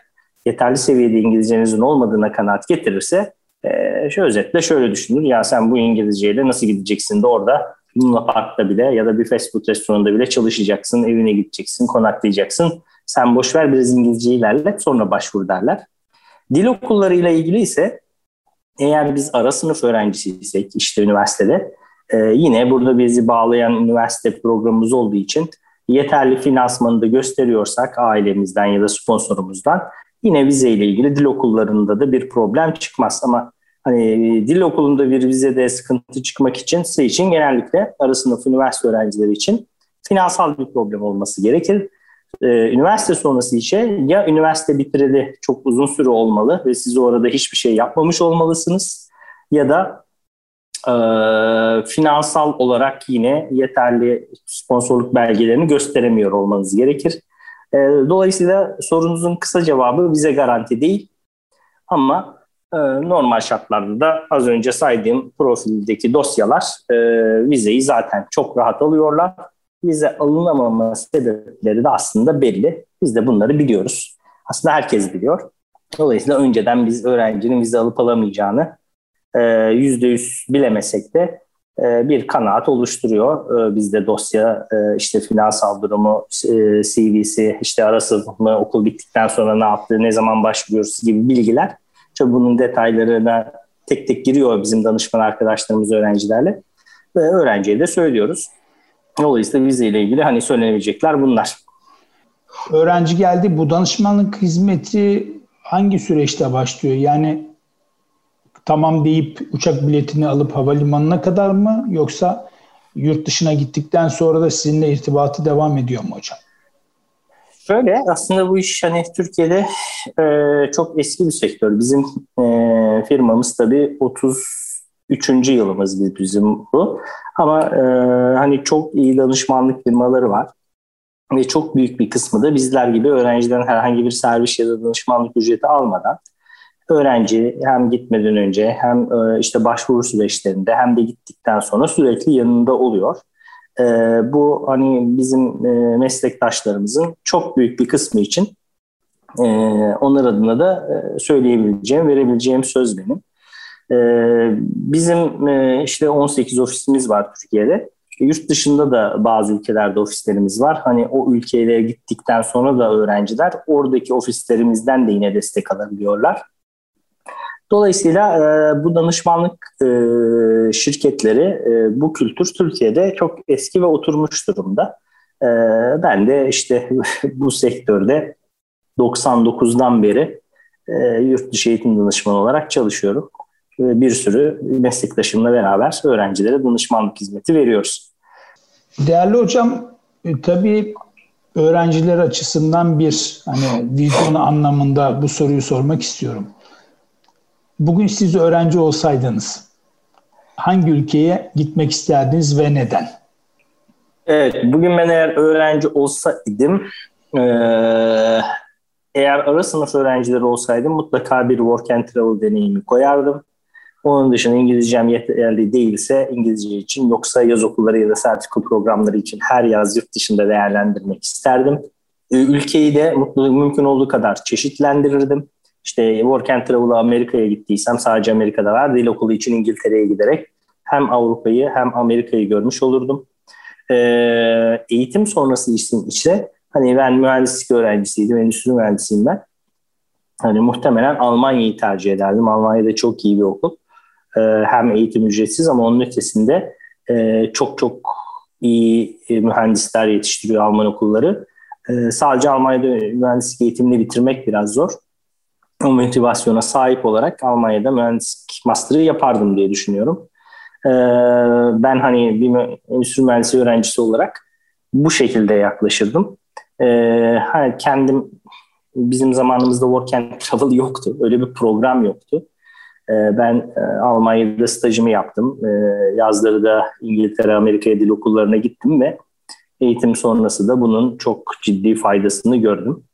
yeterli seviyede İngilizcenizin olmadığına kanaat getirirse e, şu özetle şöyle düşünür. Ya sen bu İngilizceyle nasıl gideceksin de orada Luna Park'ta bile ya da bir fast food restoranında bile çalışacaksın, evine gideceksin, konaklayacaksın. Sen boş ver biraz İngilizce ilerle sonra başvur derler. Dil okullarıyla ilgili ise eğer biz ara sınıf öğrencisiysek işte üniversitede e, yine burada bizi bağlayan üniversite programımız olduğu için yeterli finansmanı da gösteriyorsak ailemizden ya da sponsorumuzdan yine vize ile ilgili dil okullarında da bir problem çıkmaz. Ama Hani dil okulunda bir vizede sıkıntı çıkmak için size için genellikle ara sınıf üniversite öğrencileri için finansal bir problem olması gerekir. Ee, üniversite sonrası işe ya üniversite bitireli çok uzun süre olmalı ve siz orada hiçbir şey yapmamış olmalısınız ya da e, finansal olarak yine yeterli sponsorluk belgelerini gösteremiyor olmanız gerekir. E, dolayısıyla sorunuzun kısa cevabı bize garanti değil ama e, normal şartlarda da az önce saydığım profildeki dosyalar e, vizeyi zaten çok rahat alıyorlar. Vize alınamama sebepleri de aslında belli. Biz de bunları biliyoruz. Aslında herkes biliyor. Dolayısıyla önceden biz öğrencinin vize alıp alamayacağını %100 bilemesek de e, bir kanaat oluşturuyor. E, bizde dosya, e, işte finansal durumu, CV'si, işte arası mı, okul bittikten sonra ne yaptı, ne zaman başlıyoruz gibi bilgiler. Tabii bunun detaylarına tek tek giriyor bizim danışman arkadaşlarımız öğrencilerle. Ve öğrenciye de söylüyoruz. Dolayısıyla vizeyle ilgili hani söylenebilecekler bunlar. Öğrenci geldi. Bu danışmanlık hizmeti hangi süreçte başlıyor? Yani tamam deyip uçak biletini alıp havalimanına kadar mı yoksa yurt dışına gittikten sonra da sizinle irtibatı devam ediyor mu hocam? Şöyle aslında bu iş hani Türkiye'de e, çok eski bir sektör. Bizim e, firmamız tabii 33. yılımız bizim bu. Ama e, hani çok iyi danışmanlık firmaları var. Ve çok büyük bir kısmı da bizler gibi öğrenciden herhangi bir servis ya da danışmanlık ücreti almadan öğrenci hem gitmeden önce hem e, işte başvuru süreçlerinde hem de gittikten sonra sürekli yanında oluyor. E, bu hani bizim e, meslektaşlarımızın çok büyük bir kısmı için onlar adına da söyleyebileceğim, verebileceğim söz benim. Bizim işte 18 ofisimiz var Türkiye'de. Yurt dışında da bazı ülkelerde ofislerimiz var. Hani o ülkeye gittikten sonra da öğrenciler oradaki ofislerimizden de yine destek alabiliyorlar. Dolayısıyla e, bu danışmanlık e, şirketleri, e, bu kültür Türkiye'de çok eski ve oturmuş durumda. E, ben de işte bu sektörde 99'dan beri e, yurt dışı eğitim danışmanı olarak çalışıyorum. E, bir sürü meslektaşımla beraber öğrencilere danışmanlık hizmeti veriyoruz. Değerli hocam, e, tabii öğrenciler açısından bir hani vizyon anlamında bu soruyu sormak istiyorum. Bugün siz öğrenci olsaydınız hangi ülkeye gitmek isterdiniz ve neden? Evet, bugün ben eğer öğrenci olsaydım, eğer ara sınıf öğrencileri olsaydım mutlaka bir work and travel deneyimi koyardım. Onun dışında İngilizcem yeterli değilse İngilizce için yoksa yaz okulları ya da sertifika programları için her yaz yurt dışında değerlendirmek isterdim. Ülkeyi de mümkün olduğu kadar çeşitlendirirdim. İşte Work and Travel'a Amerika'ya gittiysem sadece Amerika'da var. Dil okulu için İngiltere'ye giderek hem Avrupa'yı hem Amerika'yı görmüş olurdum. Ee, eğitim sonrası için ise hani ben mühendislik öğrencisiydim, endüstri mühendisiyim ben. Hani muhtemelen Almanya'yı tercih ederdim. Almanya'da çok iyi bir okul. Ee, hem eğitim ücretsiz ama onun ötesinde e, çok çok iyi e, mühendisler yetiştiriyor Alman okulları. Ee, sadece Almanya'da mühendislik eğitimini bitirmek biraz zor o motivasyona sahip olarak Almanya'da mühendislik master'ı yapardım diye düşünüyorum. Ee, ben hani bir endüstri mühendisi öğrencisi olarak bu şekilde yaklaşırdım. Hani kendim bizim zamanımızda work and travel yoktu. Öyle bir program yoktu. Ee, ben e, Almanya'da stajımı yaptım. Yazları da İngiltere, Amerika'ya dil okullarına gittim ve eğitim sonrası da bunun çok ciddi faydasını gördüm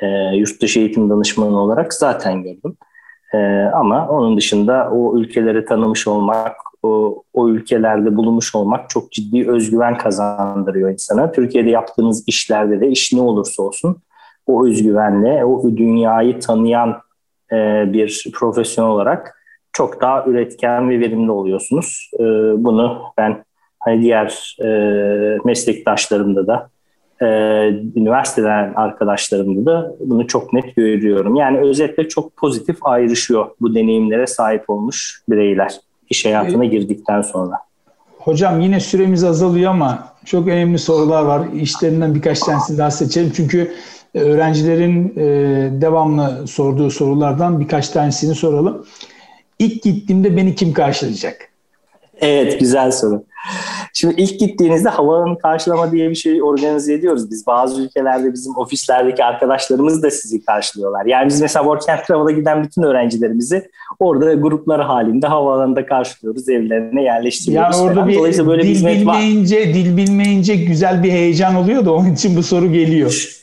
e, yurt dışı eğitim danışmanı olarak zaten gördüm. E, ama onun dışında o ülkeleri tanımış olmak, o, o ülkelerde bulunmuş olmak çok ciddi özgüven kazandırıyor insana. Türkiye'de yaptığınız işlerde de iş ne olursa olsun o özgüvenle, o dünyayı tanıyan e, bir profesyonel olarak çok daha üretken ve verimli oluyorsunuz. E, bunu ben hani diğer e, meslektaşlarımda da e, üniversiteden arkadaşlarımda da bunu çok net görüyorum. Yani özetle çok pozitif ayrışıyor bu deneyimlere sahip olmuş bireyler iş hayatına girdikten sonra. Hocam yine süremiz azalıyor ama çok önemli sorular var. İşlerinden birkaç tanesini daha seçelim. Çünkü e, öğrencilerin e, devamlı sorduğu sorulardan birkaç tanesini soralım. ilk gittiğimde beni kim karşılayacak? Evet güzel soru. Şimdi ilk gittiğinizde havaalanı karşılama diye bir şey organize ediyoruz. Biz bazı ülkelerde bizim ofislerdeki arkadaşlarımız da sizi karşılıyorlar. Yani biz mesela Work and Travel'a giden bütün öğrencilerimizi orada gruplar halinde havaalanında karşılıyoruz. Evlerine yerleştiriyoruz. Yani orada bir Dolayısıyla böyle dil bir bilmeyince, var. dil bilmeyince güzel bir heyecan oluyor da onun için bu soru geliyor.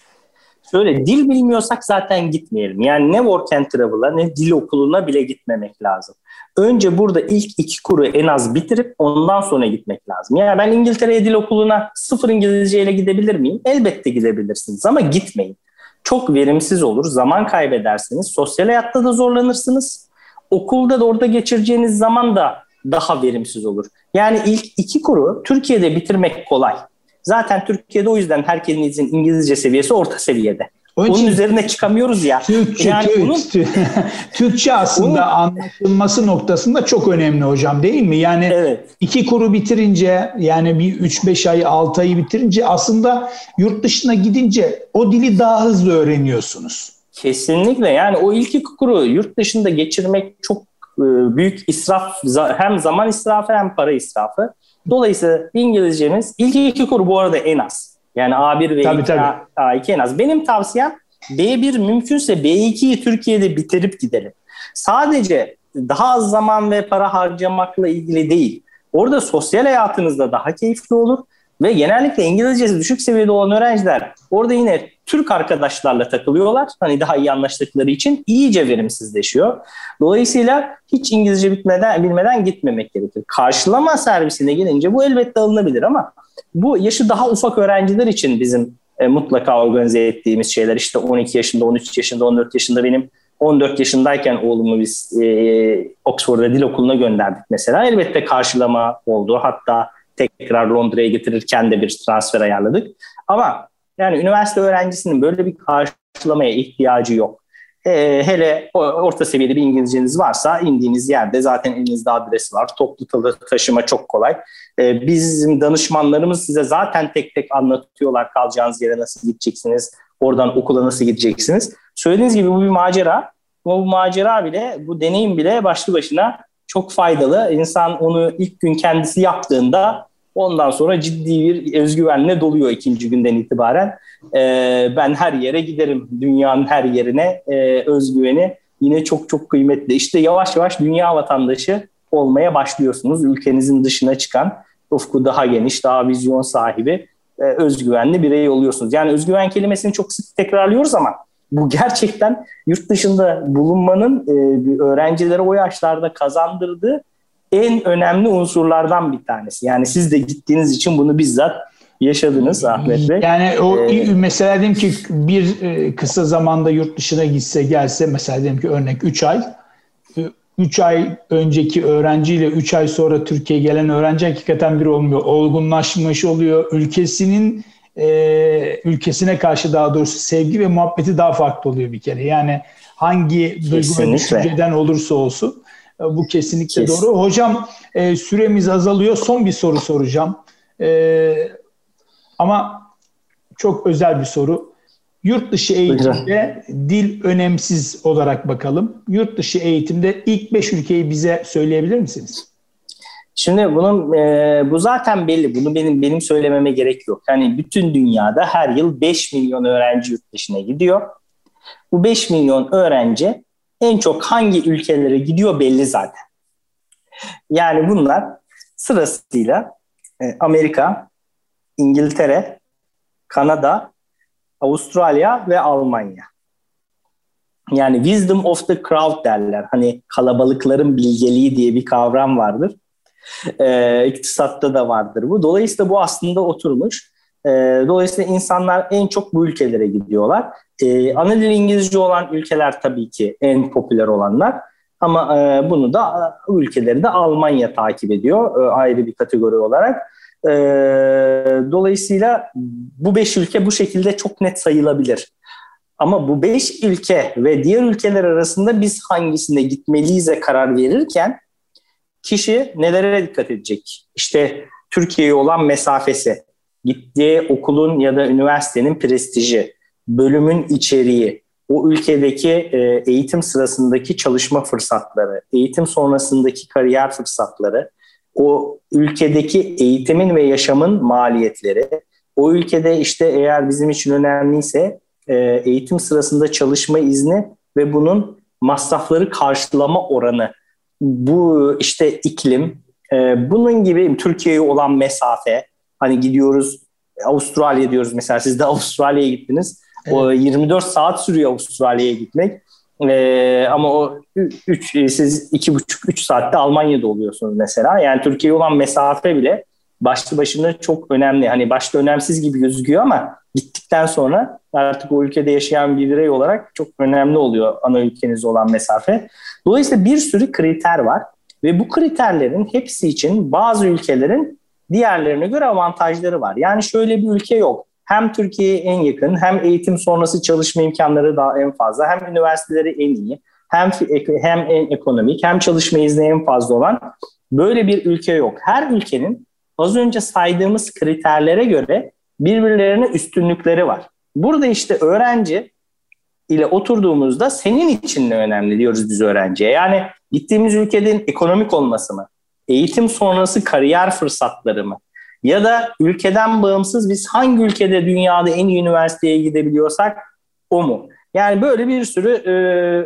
Şöyle dil bilmiyorsak zaten gitmeyelim. Yani ne Work and Travel'a ne dil okuluna bile gitmemek lazım. Önce burada ilk iki kuru en az bitirip ondan sonra gitmek lazım. Yani ben İngiltere'ye dil okuluna sıfır İngilizce ile gidebilir miyim? Elbette gidebilirsiniz ama gitmeyin. Çok verimsiz olur, zaman kaybedersiniz, sosyal hayatta da zorlanırsınız. Okulda da orada geçireceğiniz zaman da daha verimsiz olur. Yani ilk iki kuru Türkiye'de bitirmek kolay. Zaten Türkiye'de o yüzden herkesin İngilizce seviyesi orta seviyede. Onun, Onun üzerine çıkamıyoruz ya. Türkçe, yani Türk, bunun... Türkçe aslında bunun... anlaşılması noktasında çok önemli hocam değil mi? Yani evet. iki kuru bitirince yani bir 3-5 ay 6 ayı bitirince aslında yurt dışına gidince o dili daha hızlı öğreniyorsunuz. Kesinlikle yani o ilk iki kuru yurt dışında geçirmek çok e, büyük israf hem zaman israfı hem para israfı. Dolayısıyla İngilizcemiz ilk iki kuru bu arada en az. Yani A1 ve tabii, 2, tabii. A2 en az. Benim tavsiyem B1 mümkünse B2'yi Türkiye'de bitirip gidelim. Sadece daha az zaman ve para harcamakla ilgili değil. Orada sosyal hayatınız da daha keyifli olur ve genellikle İngilizcesi düşük seviyede olan öğrenciler orada yine Türk arkadaşlarla takılıyorlar. Hani daha iyi anlaştıkları için iyice verimsizleşiyor. Dolayısıyla hiç İngilizce bitmeden bilmeden gitmemek gerekir. Karşılama servisine gelince bu elbette alınabilir ama bu yaşı daha ufak öğrenciler için bizim e, mutlaka organize ettiğimiz şeyler. İşte 12 yaşında, 13 yaşında, 14 yaşında benim 14 yaşındayken oğlumu biz e, Oxford'a dil okuluna gönderdik mesela. Elbette karşılama oldu. Hatta tekrar Londra'ya getirirken de bir transfer ayarladık. Ama yani üniversite öğrencisinin böyle bir karşılamaya ihtiyacı yok. E, hele orta seviyede bir İngilizceniz varsa indiğiniz yerde zaten elinizde adresi var. Toplu taşıma çok kolay. E, bizim danışmanlarımız size zaten tek tek anlatıyorlar kalacağınız yere nasıl gideceksiniz, oradan okula nasıl gideceksiniz. Söylediğiniz gibi bu bir macera. Ama bu macera bile, bu deneyim bile başlı başına çok faydalı. İnsan onu ilk gün kendisi yaptığında ondan sonra ciddi bir özgüvenle doluyor ikinci günden itibaren. Ee, ben her yere giderim. Dünyanın her yerine e, özgüveni yine çok çok kıymetli. İşte yavaş yavaş dünya vatandaşı olmaya başlıyorsunuz. Ülkenizin dışına çıkan, ufku daha geniş, daha vizyon sahibi, e, özgüvenli birey oluyorsunuz. Yani özgüven kelimesini çok sık tekrarlıyoruz ama bu gerçekten yurt dışında bulunmanın e, öğrencilere o yaşlarda kazandırdığı en önemli unsurlardan bir tanesi. Yani siz de gittiğiniz için bunu bizzat yaşadınız Ahmet Bey. Yani o ee, mesela diyelim ki bir e, kısa zamanda yurt dışına gitse gelse mesela diyelim ki örnek 3 ay 3 ay önceki öğrenciyle 3 ay sonra Türkiye'ye gelen öğrenci hakikaten bir olmuyor. Olgunlaşmış oluyor. Ülkesinin e, ülkesine karşı daha doğrusu sevgi ve muhabbeti daha farklı oluyor bir kere. Yani hangi duygu ve düşünceden olursa olsun e, bu kesinlikle Kesin. doğru. Hocam e, süremiz azalıyor. Son bir soru soracağım. E, ama çok özel bir soru. Yurt dışı eğitimde dil önemsiz olarak bakalım. Yurt dışı eğitimde ilk beş ülkeyi bize söyleyebilir misiniz? Şimdi bunun e, bu zaten belli. Bunu benim benim söylememe gerek yok. Yani bütün dünyada her yıl 5 milyon öğrenci yurt dışına gidiyor. Bu 5 milyon öğrenci en çok hangi ülkelere gidiyor belli zaten. Yani bunlar sırasıyla e, Amerika, İngiltere, Kanada, Avustralya ve Almanya. Yani wisdom of the crowd derler. Hani kalabalıkların bilgeliği diye bir kavram vardır. Ee, iktisatta da vardır bu. Dolayısıyla bu aslında oturmuş. Ee, dolayısıyla insanlar en çok bu ülkelere gidiyorlar. Ee, ana dil İngilizce olan ülkeler tabii ki en popüler olanlar. Ama e, bunu da bu ülkeleri de Almanya takip ediyor e, ayrı bir kategori olarak. E, dolayısıyla bu beş ülke bu şekilde çok net sayılabilir. Ama bu beş ülke ve diğer ülkeler arasında biz hangisine gitmeliyize karar verirken kişi nelere dikkat edecek? İşte Türkiye'ye olan mesafesi, gittiği okulun ya da üniversitenin prestiji, bölümün içeriği, o ülkedeki e, eğitim sırasındaki çalışma fırsatları, eğitim sonrasındaki kariyer fırsatları, o ülkedeki eğitimin ve yaşamın maliyetleri, o ülkede işte eğer bizim için önemliyse e, eğitim sırasında çalışma izni ve bunun masrafları karşılama oranı, bu işte iklim, e, bunun gibi Türkiye'ye olan mesafe, hani gidiyoruz Avustralya diyoruz mesela siz de Avustralya'ya gittiniz. Evet. O 24 saat sürüyor Avustralya'ya gitmek. Ee, ama o 3 siz 2,5-3 saatte Almanya'da oluyorsunuz mesela. Yani Türkiye'ye olan mesafe bile başlı başına çok önemli. Hani başta önemsiz gibi gözüküyor ama gittikten sonra artık o ülkede yaşayan bir birey olarak çok önemli oluyor ana ülkeniz olan mesafe. Dolayısıyla bir sürü kriter var ve bu kriterlerin hepsi için bazı ülkelerin diğerlerine göre avantajları var. Yani şöyle bir ülke yok. Hem Türkiye'ye en yakın, hem eğitim sonrası çalışma imkanları daha en fazla, hem üniversiteleri en iyi, hem hem en ekonomik, hem çalışma izni en fazla olan böyle bir ülke yok. Her ülkenin az önce saydığımız kriterlere göre birbirlerine üstünlükleri var. Burada işte öğrenci ile oturduğumuzda senin için ne önemli diyoruz biz öğrenciye. Yani gittiğimiz ülkenin ekonomik olması mı? Eğitim sonrası kariyer fırsatları mı? Ya da ülkeden bağımsız biz hangi ülkede dünyada en iyi üniversiteye gidebiliyorsak o mu? Yani böyle bir sürü e,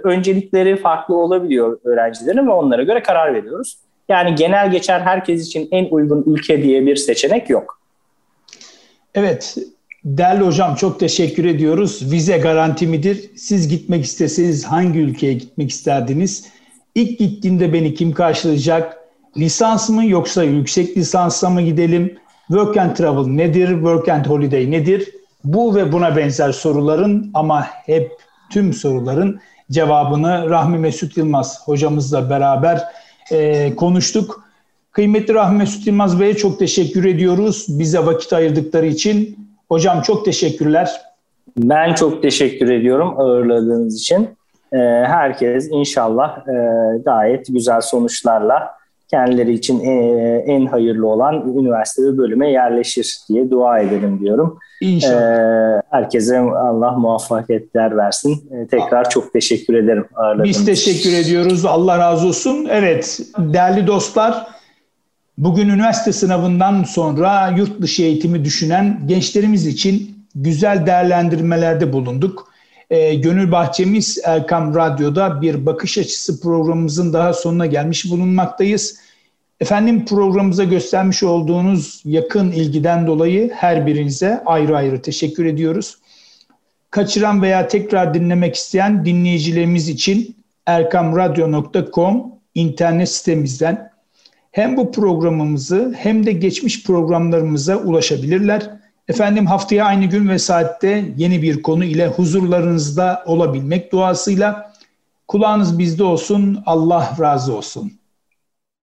öncelikleri farklı olabiliyor öğrencilerin ve onlara göre karar veriyoruz. Yani genel geçer herkes için en uygun ülke diye bir seçenek yok. Evet, değerli hocam çok teşekkür ediyoruz. Vize garanti midir? Siz gitmek isteseniz hangi ülkeye gitmek isterdiniz? İlk gittiğimde beni kim karşılayacak? Lisans mı yoksa yüksek lisansla mı gidelim? Work and Travel nedir? Work and Holiday nedir? Bu ve buna benzer soruların ama hep tüm soruların cevabını Rahmi Mesut Yılmaz hocamızla beraber e, konuştuk. Kıymetli Rahmi Mesut Yılmaz Bey'e çok teşekkür ediyoruz. Bize vakit ayırdıkları için. Hocam çok teşekkürler. Ben çok teşekkür ediyorum ağırladığınız için. Ee, herkes inşallah e, gayet güzel sonuçlarla kendileri için e, en hayırlı olan üniversite ve bölüme yerleşir diye dua edelim diyorum. İnşallah. Ee, herkese Allah muvaffakiyetler versin. Ee, tekrar çok teşekkür ederim. Biz teşekkür ediyoruz. Allah razı olsun. Evet değerli dostlar bugün üniversite sınavından sonra yurt dışı eğitimi düşünen gençlerimiz için güzel değerlendirmelerde bulunduk. E, Gönül Bahçemiz Erkam Radyo'da bir bakış açısı programımızın daha sonuna gelmiş bulunmaktayız. Efendim programımıza göstermiş olduğunuz yakın ilgiden dolayı her birinize ayrı ayrı teşekkür ediyoruz. Kaçıran veya tekrar dinlemek isteyen dinleyicilerimiz için erkamradyo.com internet sitemizden hem bu programımızı hem de geçmiş programlarımıza ulaşabilirler. Efendim haftaya aynı gün ve saatte yeni bir konu ile huzurlarınızda olabilmek duasıyla kulağınız bizde olsun. Allah razı olsun.